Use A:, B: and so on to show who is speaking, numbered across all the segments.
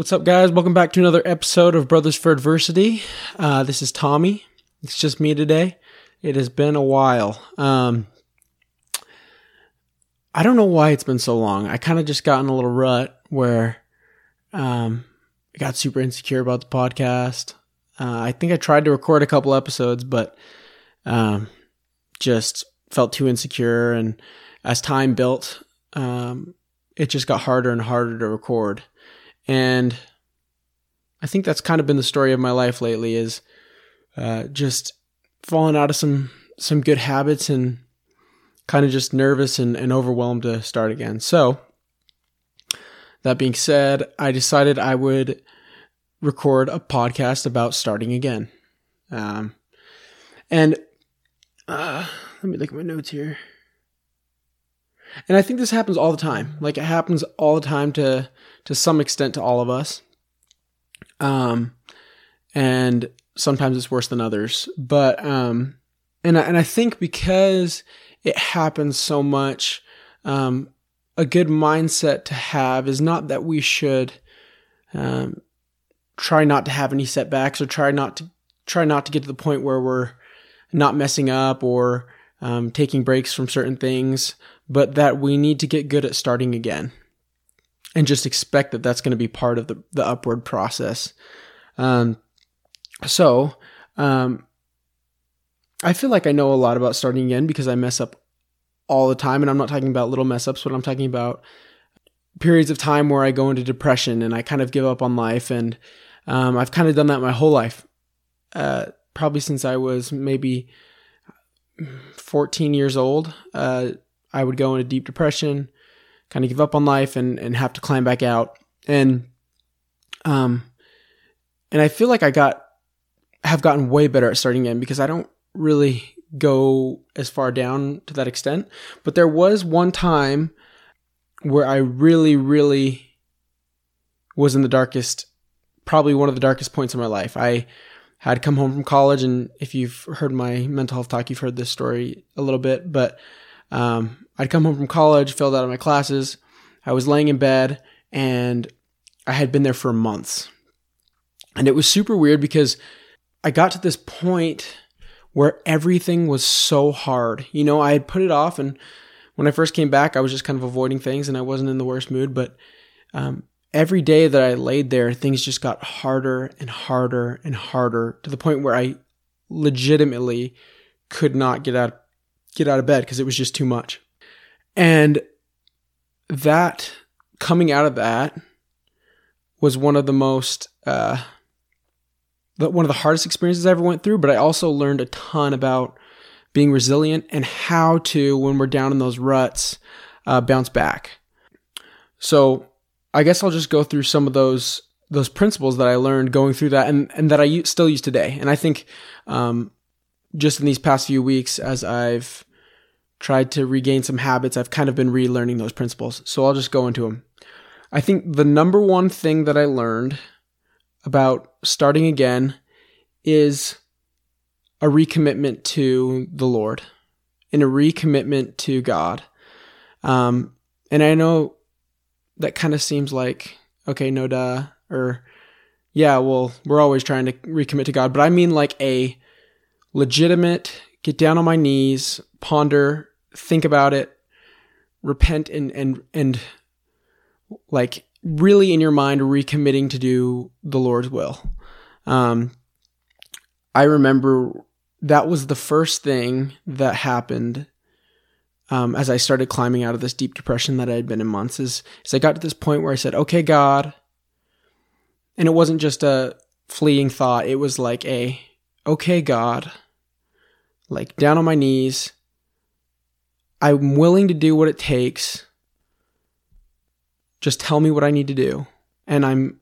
A: What's up, guys? Welcome back to another episode of Brothers for Adversity. Uh, this is Tommy. It's just me today. It has been a while. Um, I don't know why it's been so long. I kind of just got in a little rut where um, I got super insecure about the podcast. Uh, I think I tried to record a couple episodes, but um, just felt too insecure. And as time built, um, it just got harder and harder to record. And I think that's kind of been the story of my life lately is uh, just falling out of some some good habits and kind of just nervous and, and overwhelmed to start again. So that being said, I decided I would record a podcast about starting again. Um, and uh, let me look at my notes here. And I think this happens all the time. Like it happens all the time to to some extent to all of us. Um, and sometimes it's worse than others. But um, and I, and I think because it happens so much, um, a good mindset to have is not that we should um, try not to have any setbacks or try not to try not to get to the point where we're not messing up or um, taking breaks from certain things, but that we need to get good at starting again and just expect that that's going to be part of the, the upward process. Um, so, um, I feel like I know a lot about starting again because I mess up all the time. And I'm not talking about little mess ups, but I'm talking about periods of time where I go into depression and I kind of give up on life. And um, I've kind of done that my whole life, uh, probably since I was maybe 14 years old. Uh, I would go into deep depression, kind of give up on life, and and have to climb back out. And um, and I feel like I got have gotten way better at starting again because I don't really go as far down to that extent. But there was one time where I really, really was in the darkest, probably one of the darkest points in my life. I had come home from college, and if you've heard my mental health talk, you've heard this story a little bit. But um, I'd come home from college, failed out of my classes. I was laying in bed, and I had been there for months. And it was super weird because I got to this point where everything was so hard. You know, I had put it off, and when I first came back, I was just kind of avoiding things and I wasn't in the worst mood. But um, every day that I laid there, things just got harder and harder and harder to the point where I legitimately could not get out get out of bed because it was just too much. And that coming out of that was one of the most uh, one of the hardest experiences I ever went through, but I also learned a ton about being resilient and how to, when we're down in those ruts, uh, bounce back. So I guess I'll just go through some of those those principles that I learned going through that and, and that I still use today. And I think um, just in these past few weeks, as I've tried to regain some habits, I've kind of been relearning those principles. So I'll just go into them. I think the number one thing that I learned about starting again is a recommitment to the Lord and a recommitment to God. Um, and I know that kind of seems like, okay, no duh, or yeah, well, we're always trying to recommit to God, but I mean like a legitimate get down on my knees, ponder, think about it, repent and and and like really in your mind recommitting to do the Lord's will. Um, I remember that was the first thing that happened um, as I started climbing out of this deep depression that I had been in months. Is, is I got to this point where I said, "Okay, God," and it wasn't just a fleeting thought. It was like a, "Okay, God," like down on my knees. I'm willing to do what it takes just tell me what I need to do. And I'm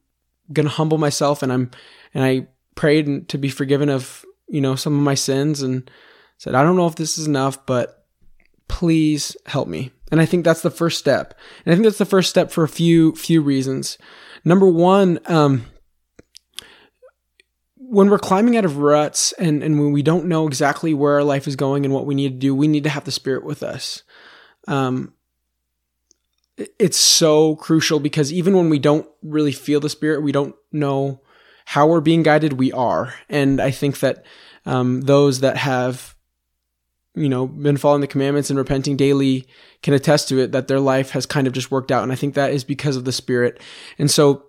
A: going to humble myself and I'm, and I prayed to be forgiven of, you know, some of my sins and said, I don't know if this is enough, but please help me. And I think that's the first step. And I think that's the first step for a few, few reasons. Number one, um, when we're climbing out of ruts and, and when we don't know exactly where our life is going and what we need to do, we need to have the spirit with us. Um, it's so crucial because even when we don't really feel the Spirit, we don't know how we're being guided, we are. And I think that um, those that have, you know, been following the commandments and repenting daily can attest to it that their life has kind of just worked out. And I think that is because of the Spirit. And so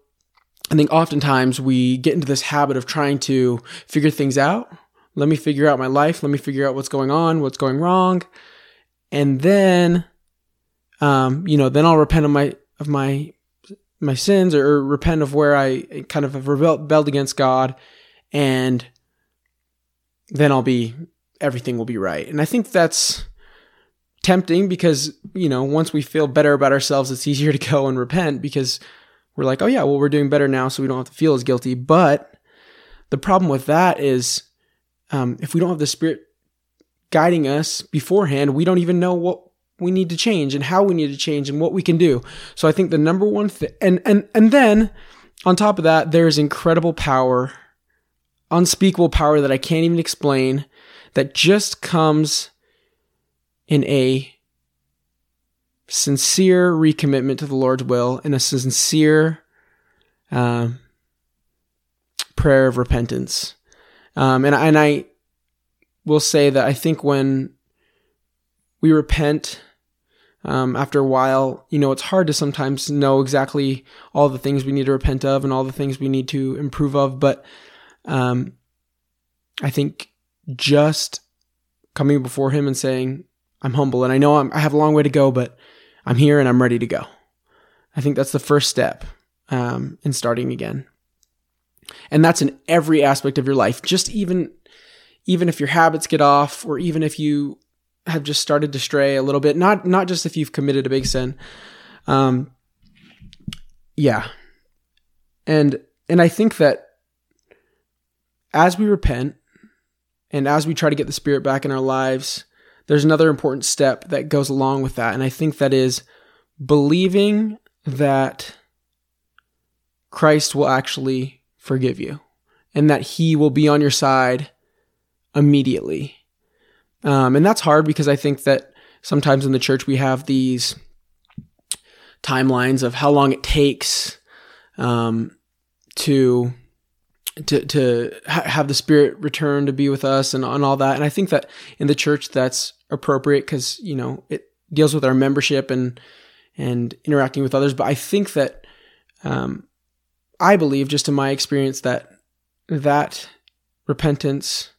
A: I think oftentimes we get into this habit of trying to figure things out. Let me figure out my life. Let me figure out what's going on, what's going wrong. And then um, you know, then I'll repent of my of my my sins or, repent of where I kind of have rebelled against God, and then I'll be everything will be right. And I think that's tempting because you know once we feel better about ourselves, it's easier to go and repent because we're like, oh yeah, well we're doing better now, so we don't have to feel as guilty. But the problem with that is um, if we don't have the Spirit guiding us beforehand, we don't even know what we need to change and how we need to change and what we can do. So I think the number one thing, and, and, and then on top of that, there's incredible power, unspeakable power that I can't even explain that just comes in a sincere recommitment to the Lord's will and a sincere um, prayer of repentance. Um, and, and I will say that I think when we repent um, after a while, you know, it's hard to sometimes know exactly all the things we need to repent of and all the things we need to improve of. But um, I think just coming before Him and saying, I'm humble and I know I'm, I have a long way to go, but I'm here and I'm ready to go. I think that's the first step um, in starting again. And that's in every aspect of your life. Just even even if your habits get off, or even if you have just started to stray a little bit. Not not just if you've committed a big sin. Um, yeah, and and I think that as we repent and as we try to get the Spirit back in our lives, there's another important step that goes along with that, and I think that is believing that Christ will actually forgive you and that He will be on your side immediately. Um, and that's hard because I think that sometimes in the church we have these timelines of how long it takes um, to to to ha- have the spirit return to be with us and, and all that and i think that in the church that's appropriate because you know it deals with our membership and and interacting with others but i think that um, i believe just in my experience that that repentance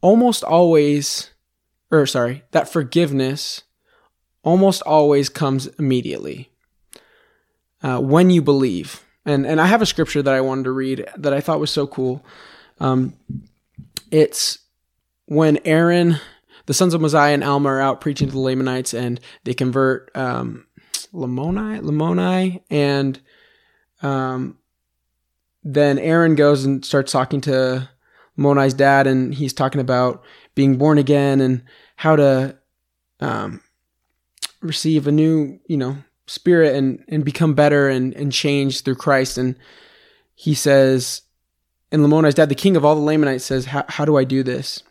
A: almost always or sorry, that forgiveness almost always comes immediately uh, when you believe. And and I have a scripture that I wanted to read that I thought was so cool. Um, it's when Aaron, the sons of Mosiah and Alma are out preaching to the Lamanites, and they convert um, Lamoni, Lamoni, and um, then Aaron goes and starts talking to Lamoni's dad, and he's talking about being born again and how to um, receive a new, you know, spirit and, and become better and, and change through Christ. And he says, and Lamoni's dad, the king of all the Lamanites, says, How do I do this?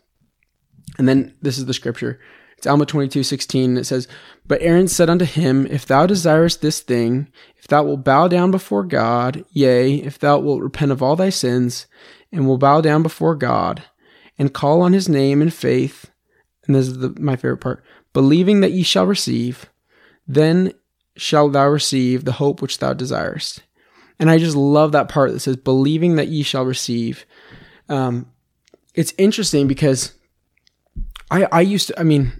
A: And then this is the scripture. It's Alma 22, 16. And It says, But Aaron said unto him, If thou desirest this thing, if thou wilt bow down before God, yea, if thou wilt repent of all thy sins, and will bow down before God, and call on his name in faith, and this is the, my favorite part, believing that ye shall receive, then shalt thou receive the hope which thou desirest. And I just love that part that says, believing that ye shall receive. Um, it's interesting because I, I used to, I mean,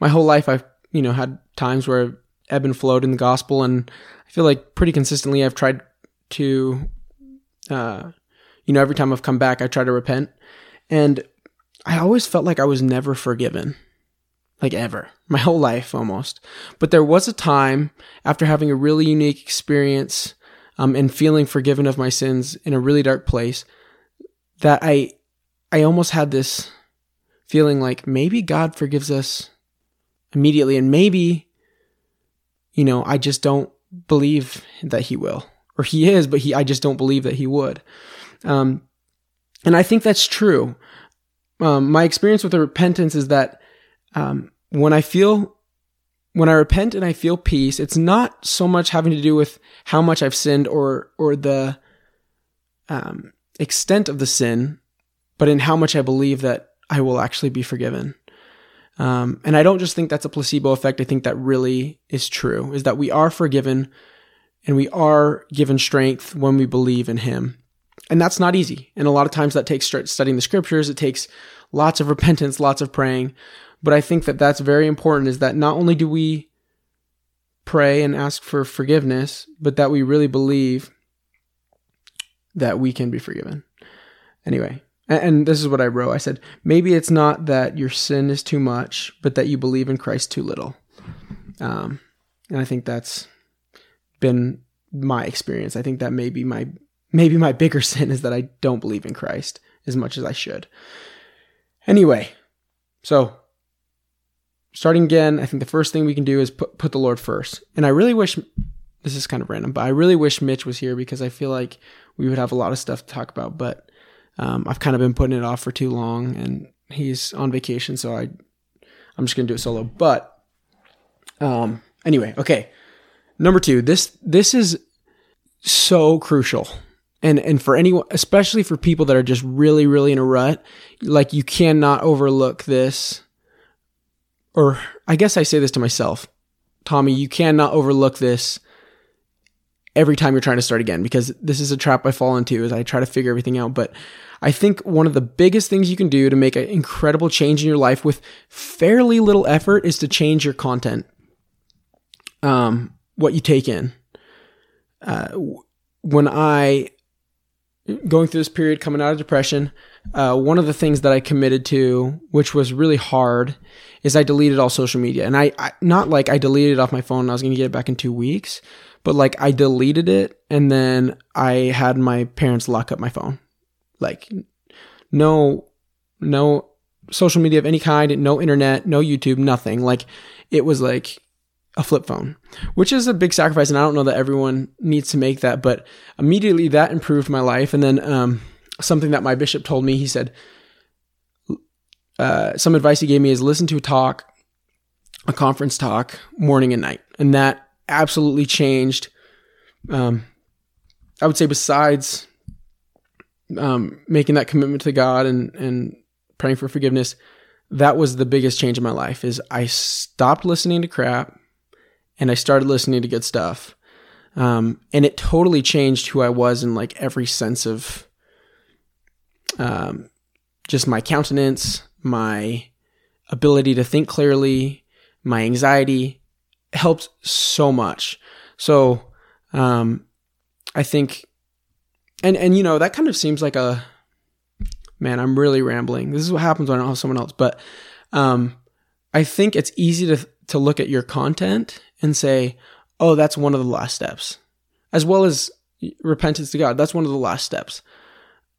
A: my whole life I've, you know, had times where I've ebb and flowed in the gospel. And I feel like pretty consistently I've tried to, uh, you know, every time I've come back, I try to repent. And I always felt like I was never forgiven. Like ever. My whole life almost. But there was a time after having a really unique experience um, and feeling forgiven of my sins in a really dark place that I I almost had this feeling like maybe God forgives us immediately and maybe you know, I just don't believe that he will. Or he is, but he I just don't believe that he would. Um, and I think that's true um, my experience with the repentance is that um, when I feel when I repent and I feel peace, it's not so much having to do with how much I've sinned or or the um, extent of the sin, but in how much I believe that I will actually be forgiven. Um, and I don't just think that's a placebo effect. I think that really is true. Is that we are forgiven, and we are given strength when we believe in Him, and that's not easy. And a lot of times that takes studying the scriptures. It takes lots of repentance, lots of praying. But I think that that's very important is that not only do we pray and ask for forgiveness, but that we really believe that we can be forgiven. Anyway, and this is what I wrote. I said, maybe it's not that your sin is too much, but that you believe in Christ too little. Um, and I think that's been my experience. I think that maybe my maybe my bigger sin is that I don't believe in Christ as much as I should. Anyway, so starting again, I think the first thing we can do is put, put the Lord first. And I really wish, this is kind of random, but I really wish Mitch was here because I feel like we would have a lot of stuff to talk about. But um, I've kind of been putting it off for too long and he's on vacation. So I, I'm just to do it solo. But um, anyway, okay. Number two, this, this is so crucial. And, and for anyone, especially for people that are just really, really in a rut, like you cannot overlook this or I guess I say this to myself, Tommy, you cannot overlook this every time you're trying to start again because this is a trap I fall into as I try to figure everything out. But I think one of the biggest things you can do to make an incredible change in your life with fairly little effort is to change your content, um, what you take in. Uh, when I going through this period coming out of depression, uh, one of the things that I committed to, which was really hard, is I deleted all social media. And I, I not like I deleted it off my phone and I was going to get it back in two weeks, but like I deleted it and then I had my parents lock up my phone. Like, no, no social media of any kind, no internet, no YouTube, nothing. Like, it was like a flip phone, which is a big sacrifice. And I don't know that everyone needs to make that, but immediately that improved my life. And then um, something that my bishop told me, he said, uh, some advice he gave me is listen to a talk, a conference talk, morning and night. And that absolutely changed. Um, I would say, besides um, making that commitment to God and, and praying for forgiveness, that was the biggest change in my life is I stopped listening to crap and I started listening to good stuff. Um, and it totally changed who I was in like every sense of um, just my countenance, my ability to think clearly, my anxiety helped so much. So um, I think, and and you know that kind of seems like a man. I'm really rambling. This is what happens when I don't have someone else. But um, I think it's easy to to look at your content and say, oh, that's one of the last steps, as well as repentance to God. That's one of the last steps.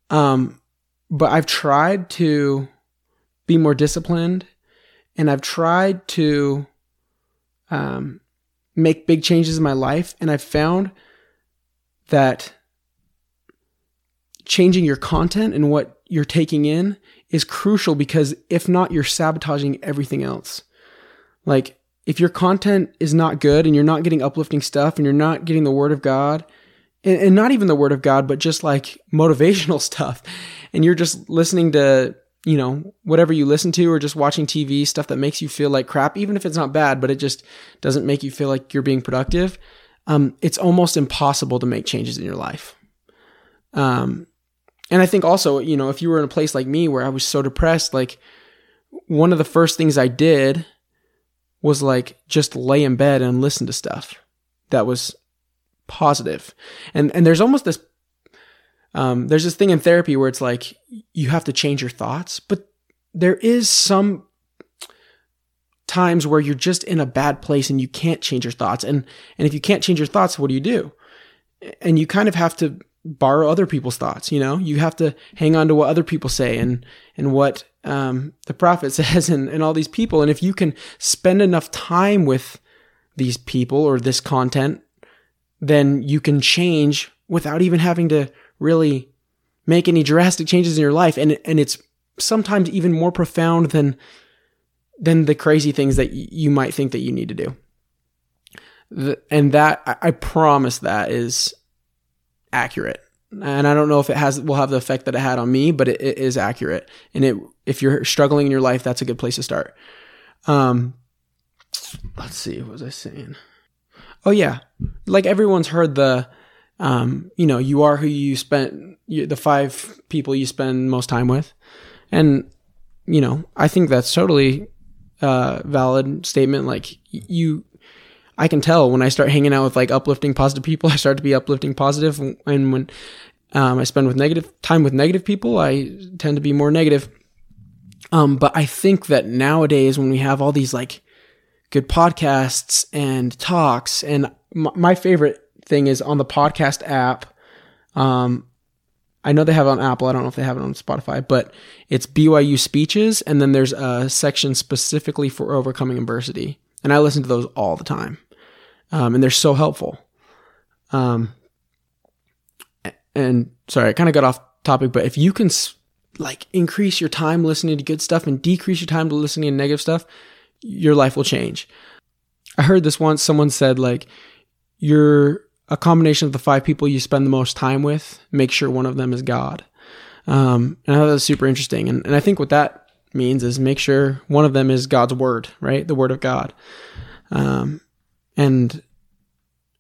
A: Um, but I've tried to be more disciplined and I've tried to um, make big changes in my life. And I've found that changing your content and what you're taking in is crucial because if not, you're sabotaging everything else. Like, if your content is not good and you're not getting uplifting stuff and you're not getting the word of God, and, and not even the word of God, but just like motivational stuff, and you're just listening to, you know, whatever you listen to or just watching TV, stuff that makes you feel like crap, even if it's not bad, but it just doesn't make you feel like you're being productive, um, it's almost impossible to make changes in your life. Um, and I think also, you know, if you were in a place like me where I was so depressed, like one of the first things I did was like just lay in bed and listen to stuff that was positive. And and there's almost this um, there's this thing in therapy where it's like you have to change your thoughts, but there is some times where you're just in a bad place and you can't change your thoughts. And and if you can't change your thoughts, what do you do? And you kind of have to borrow other people's thoughts. You know, you have to hang on to what other people say and and what um, the prophet says and, and all these people. And if you can spend enough time with these people or this content, then you can change without even having to really make any drastic changes in your life. And and it's sometimes even more profound than than the crazy things that y- you might think that you need to do. th- and that I, I promise that is accurate. And I don't know if it has will have the effect that it had on me, but it, it is accurate. And it if you're struggling in your life, that's a good place to start. Um, let's see, what was I saying? Oh yeah, like everyone's heard the, um, you know, you are who you spent you, the five people you spend most time with, and you know, I think that's totally uh, valid statement. Like you, I can tell when I start hanging out with like uplifting positive people, I start to be uplifting positive, and when um, I spend with negative time with negative people, I tend to be more negative. Um, but I think that nowadays when we have all these like good podcasts and talks, and my favorite thing is on the podcast app. Um, I know they have it on Apple. I don't know if they have it on Spotify, but it's BYU speeches, and then there's a section specifically for overcoming adversity, and I listen to those all the time, um, and they're so helpful. Um, and sorry, I kind of got off topic, but if you can like increase your time listening to good stuff and decrease your time to listening to negative stuff, your life will change. I heard this once. Someone said like, you're a combination of the five people you spend the most time with. Make sure one of them is God. Um, and I thought that was super interesting. And, and I think what that means is make sure one of them is God's word, right? The word of God. Um, and,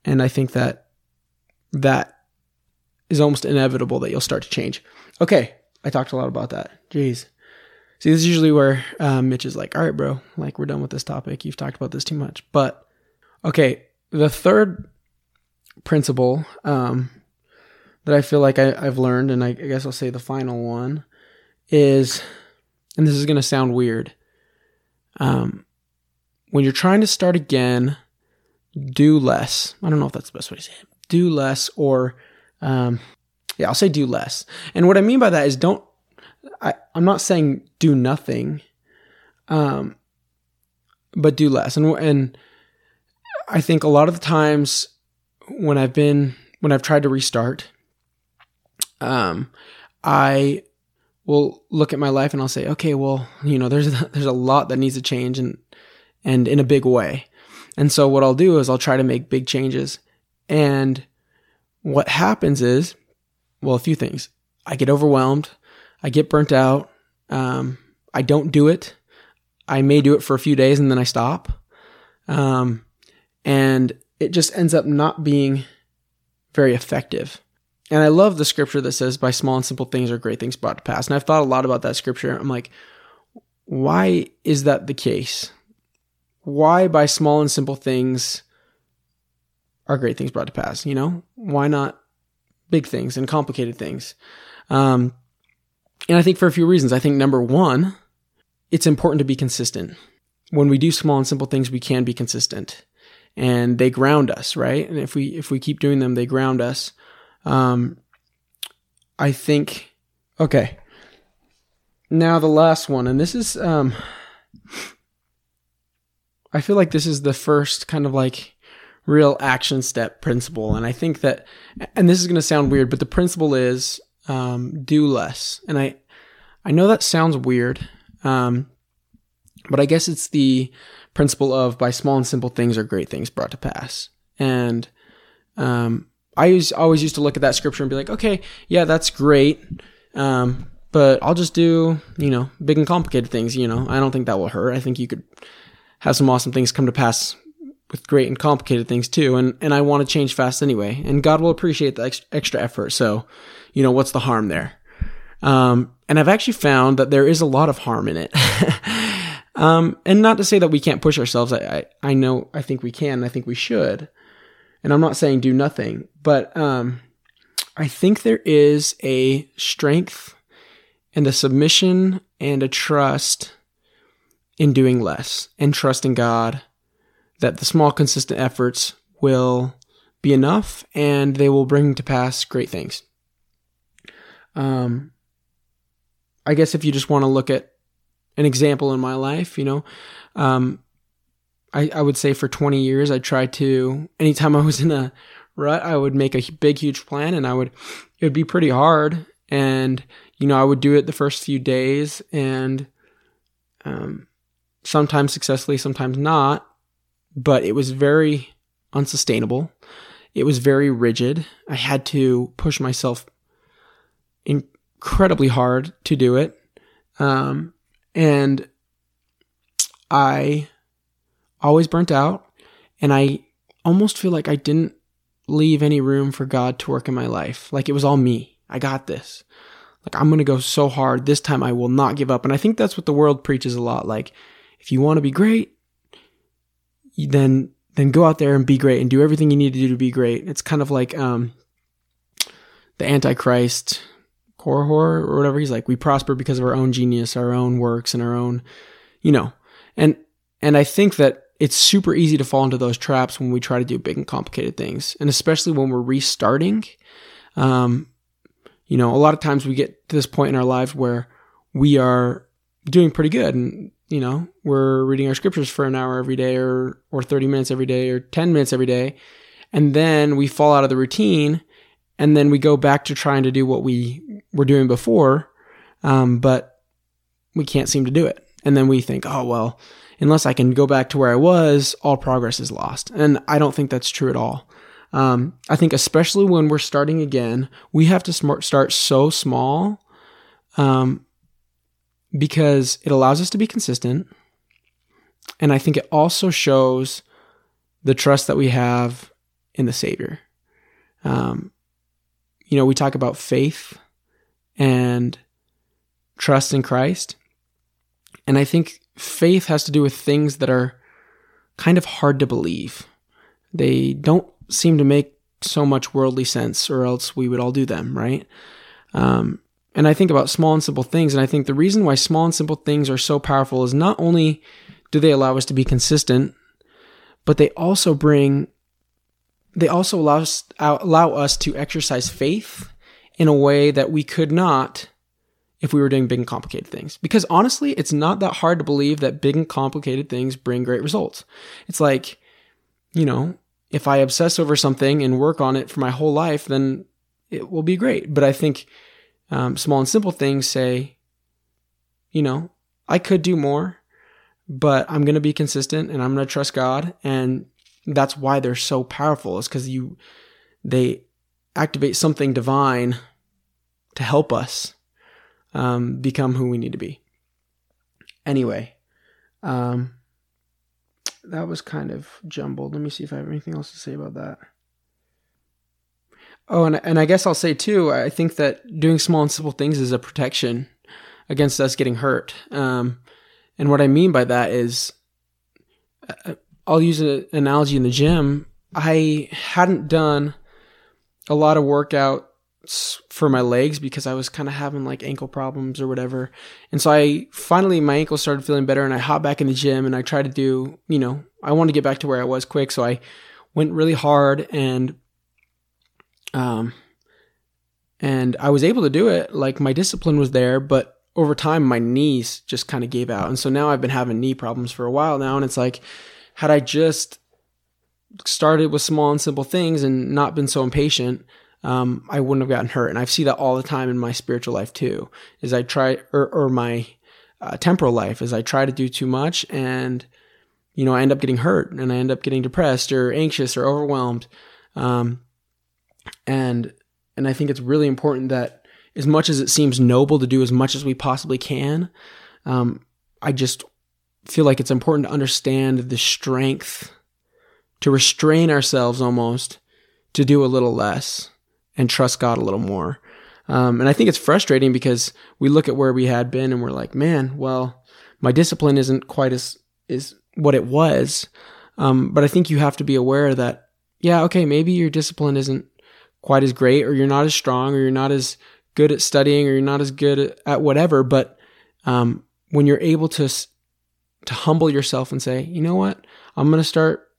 A: and I think that that is almost inevitable that you'll start to change. Okay. I talked a lot about that. Jeez. See, this is usually where um, Mitch is like, all right, bro, like we're done with this topic. You've talked about this too much. But okay, the third principle um, that I feel like I, have learned, and I, I guess I'll say the final one is, and this is going to sound weird. Um, when you're trying to start again, do less. I don't know if that's the best way to say it. Do less, or um, yeah, I'll say do less. And what I mean by that is don't. I, I'm not saying do nothing, um, but do less. And and I think a lot of the times when I've been when I've tried to restart, um, I will look at my life and I'll say, okay, well, you know, there's there's a lot that needs to change and and in a big way. And so what I'll do is I'll try to make big changes. And what happens is, well, a few things. I get overwhelmed. I get burnt out. Um, I don't do it. I may do it for a few days and then I stop. Um, and it just ends up not being very effective. And I love the scripture that says, by small and simple things are great things brought to pass. And I've thought a lot about that scripture. I'm like, why is that the case? Why by small and simple things are great things brought to pass? You know, why not big things and complicated things? Um, and I think for a few reasons. I think number one, it's important to be consistent. When we do small and simple things, we can be consistent and they ground us, right? And if we if we keep doing them, they ground us. Um, I think okay. Now the last one, and this is um, I feel like this is the first kind of like real action step principle, and I think that, and this is going to sound weird, but the principle is um, do less, and I I know that sounds weird, um, but I guess it's the principle of by small and simple things are great things brought to pass. And um, I use, always used to look at that scripture and be like, okay, yeah, that's great. Um, but I'll just do, you know, big and complicated things. You know, I don't think that will hurt. I think you could have some awesome things come to pass with great and complicated things too. And, and I want to change fast anyway. And God will appreciate the ex- extra effort. So, you know, what's the harm there? Um, and I've actually found that there is a lot of harm in it. Um, and not to say that we can't push ourselves. I, I, I know, I think we can. I think we should. And I'm not saying do nothing, but, um, I think there is a strength and a submission and a trust in doing less and trusting God that the small, consistent efforts will be enough and they will bring to pass great things. Um, I guess if you just want to look at an example in my life, you know. Um, I, I would say for 20 years, I tried to, anytime I was in a rut, I would make a big, huge plan and I would, it would be pretty hard. And, you know, I would do it the first few days and, um, sometimes successfully, sometimes not, but it was very unsustainable. It was very rigid. I had to push myself incredibly hard to do it. Um, and I always burnt out and I almost feel like I didn't leave any room for God to work in my life. Like it was all me. I got this. Like I'm going to go so hard. This time I will not give up. And I think that's what the world preaches a lot. Like if you want to be great, then then go out there and be great and do everything you need to do to be great. It's kind of like um the antichrist Korihor or whatever. He's like, we prosper because of our own genius, our own works, and our own, you know. And and I think that it's super easy to fall into those traps when we try to do big and complicated things, and especially when we're restarting. Um, you know, a lot of times we get to this point in our lives where we are doing pretty good, and you know, we're reading our scriptures for an hour every day, or or thirty minutes every day, or ten minutes every day, and then we fall out of the routine, and then we go back to trying to do what we were doing before, um, but we can't seem to do it, and then we think, oh well unless I can go back to where I was, all progress is lost. And I don't think that's true at all. Um, I think, especially when we're starting again, we have to start so small um, because it allows us to be consistent. And I think it also shows the trust that we have in the Savior. Um, you know, we talk about faith and trust in Christ. And I think faith has to do with things that are kind of hard to believe. They don't seem to make so much worldly sense, or else we would all do them, right? Um, and I think about small and simple things, and I think the reason why small and simple things are so powerful is not only do they allow us to be consistent, but they also bring, they also allow us, allow us to exercise faith in a way that we could not if we were doing big and complicated things. Because honestly, it's not that hard to believe that big and complicated things bring great results. It's like, you know, if I obsess over something and work on it for my whole life, then it will be great. But I think um, small and simple things say, you know, I could do more, but I'm going to be consistent and I'm going to trust God. And that's why they're so powerful is because you, they activate something divine to help us um, become who we need to be. Anyway, um, that was kind of jumbled. Let me see if I have anything else to say about that. Oh, and and I guess I'll say too. I think that doing small and simple things is a protection against us getting hurt. Um, and what I mean by that is, uh, I'll use an analogy in the gym. I hadn't done a lot of workout for my legs because I was kind of having like ankle problems or whatever. And so I finally, my ankle started feeling better and I hopped back in the gym and I tried to do, you know, I wanted to get back to where I was quick. So I went really hard and, um, and I was able to do it. Like my discipline was there, but over time my knees just kind of gave out. And so now I've been having knee problems for a while now. And it's like, had I just started with small and simple things and not been so impatient, um, I wouldn't have gotten hurt. And I see that all the time in my spiritual life too. Is I try or, or my uh, temporal life is I try to do too much and you know I end up getting hurt and I end up getting depressed or anxious or overwhelmed. Um, and and I think it's really important that as much as it seems noble to do as much as we possibly can, um, I just feel like it's important to understand the strength to restrain ourselves almost to do a little less and trust God a little more. Um, and I think it's frustrating because we look at where we had been and we're like, man, well, my discipline isn't quite as is what it was. Um, but I think you have to be aware that, yeah, okay, maybe your discipline isn't quite as great, or you're not as strong, or you're not as good at studying, or you're not as good at, at whatever. But um, when you're able to to humble yourself and say, you know what, I'm going to start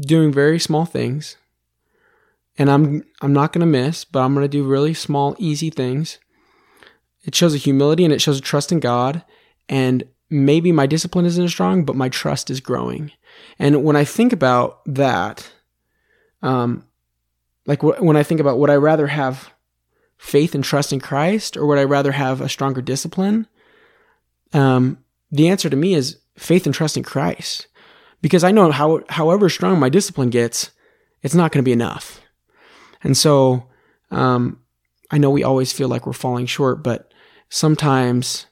A: doing very small things and I'm I'm not going to miss, but I'm going to do really small, easy things. It shows a humility and it shows a trust in God. And maybe my discipline isn't as strong, but my trust is growing. And when I think about that, um, like wh- when I think about would I rather have faith and trust in Christ or would I rather have a stronger discipline? Um, the answer to me is faith and trust in Christ because I know how however strong my discipline gets, it's not going to be enough. And so um, I know we always feel like we're falling short, but sometimes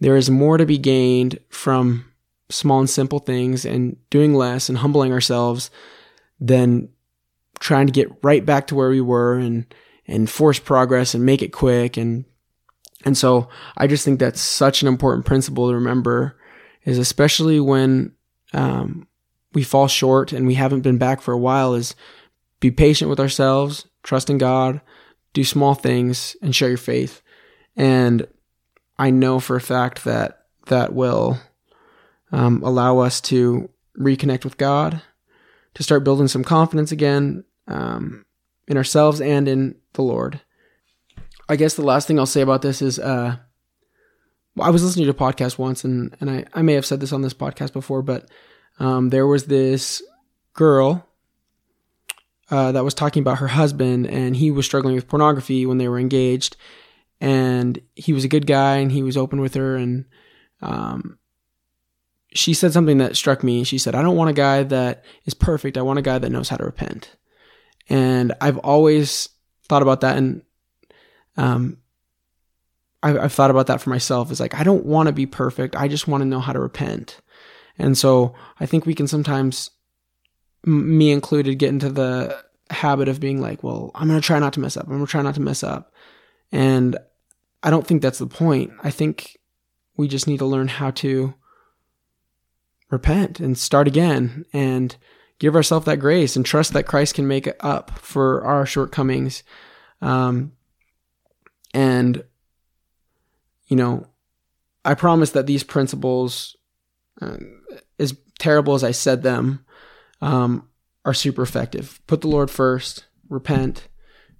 A: there is more to be gained from small and simple things and doing less and humbling ourselves than trying to get right back to where we were and and force progress and make it quick and and so I just think that's such an important principle to remember is especially when um, we fall short and we haven't been back for a while is be patient with ourselves, trust in God, do small things and share your faith. And I know for a fact that that will um, allow us to reconnect with God, to start building some confidence again um, in ourselves and in the Lord. I guess the last thing I'll say about this is uh, I was listening to a podcast once, and, and I, I may have said this on this podcast before, but um, there was this girl uh, that was talking about her husband, and he was struggling with pornography when they were engaged. And he was a good guy, and he was open with her. And um, she said something that struck me. She said, "I don't want a guy that is perfect. I want a guy that knows how to repent." And I've always thought about that, and um, I, I've thought about that for myself. Is like I don't want to be perfect. I just want to know how to repent. And so I think we can sometimes me included, get into the habit of being like, well, I'm going to try not to mess up. I'm going to try not to mess up. And I don't think that's the point. I think we just need to learn how to repent and start again and give ourselves that grace and trust that Christ can make up for our shortcomings. Um, and, you know, I promise that these principles, uh, as terrible as I said them, um, are super effective. Put the Lord first, repent,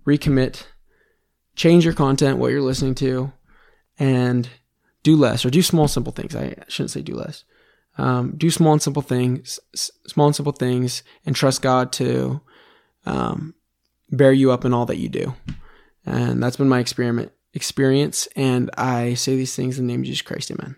A: recommit, change your content, what you're listening to, and do less or do small, simple things. I shouldn't say do less. Um, do small and simple things, small and simple things, and trust God to um, bear you up in all that you do. And that's been my experiment experience. And I say these things in the name of Jesus Christ. Amen.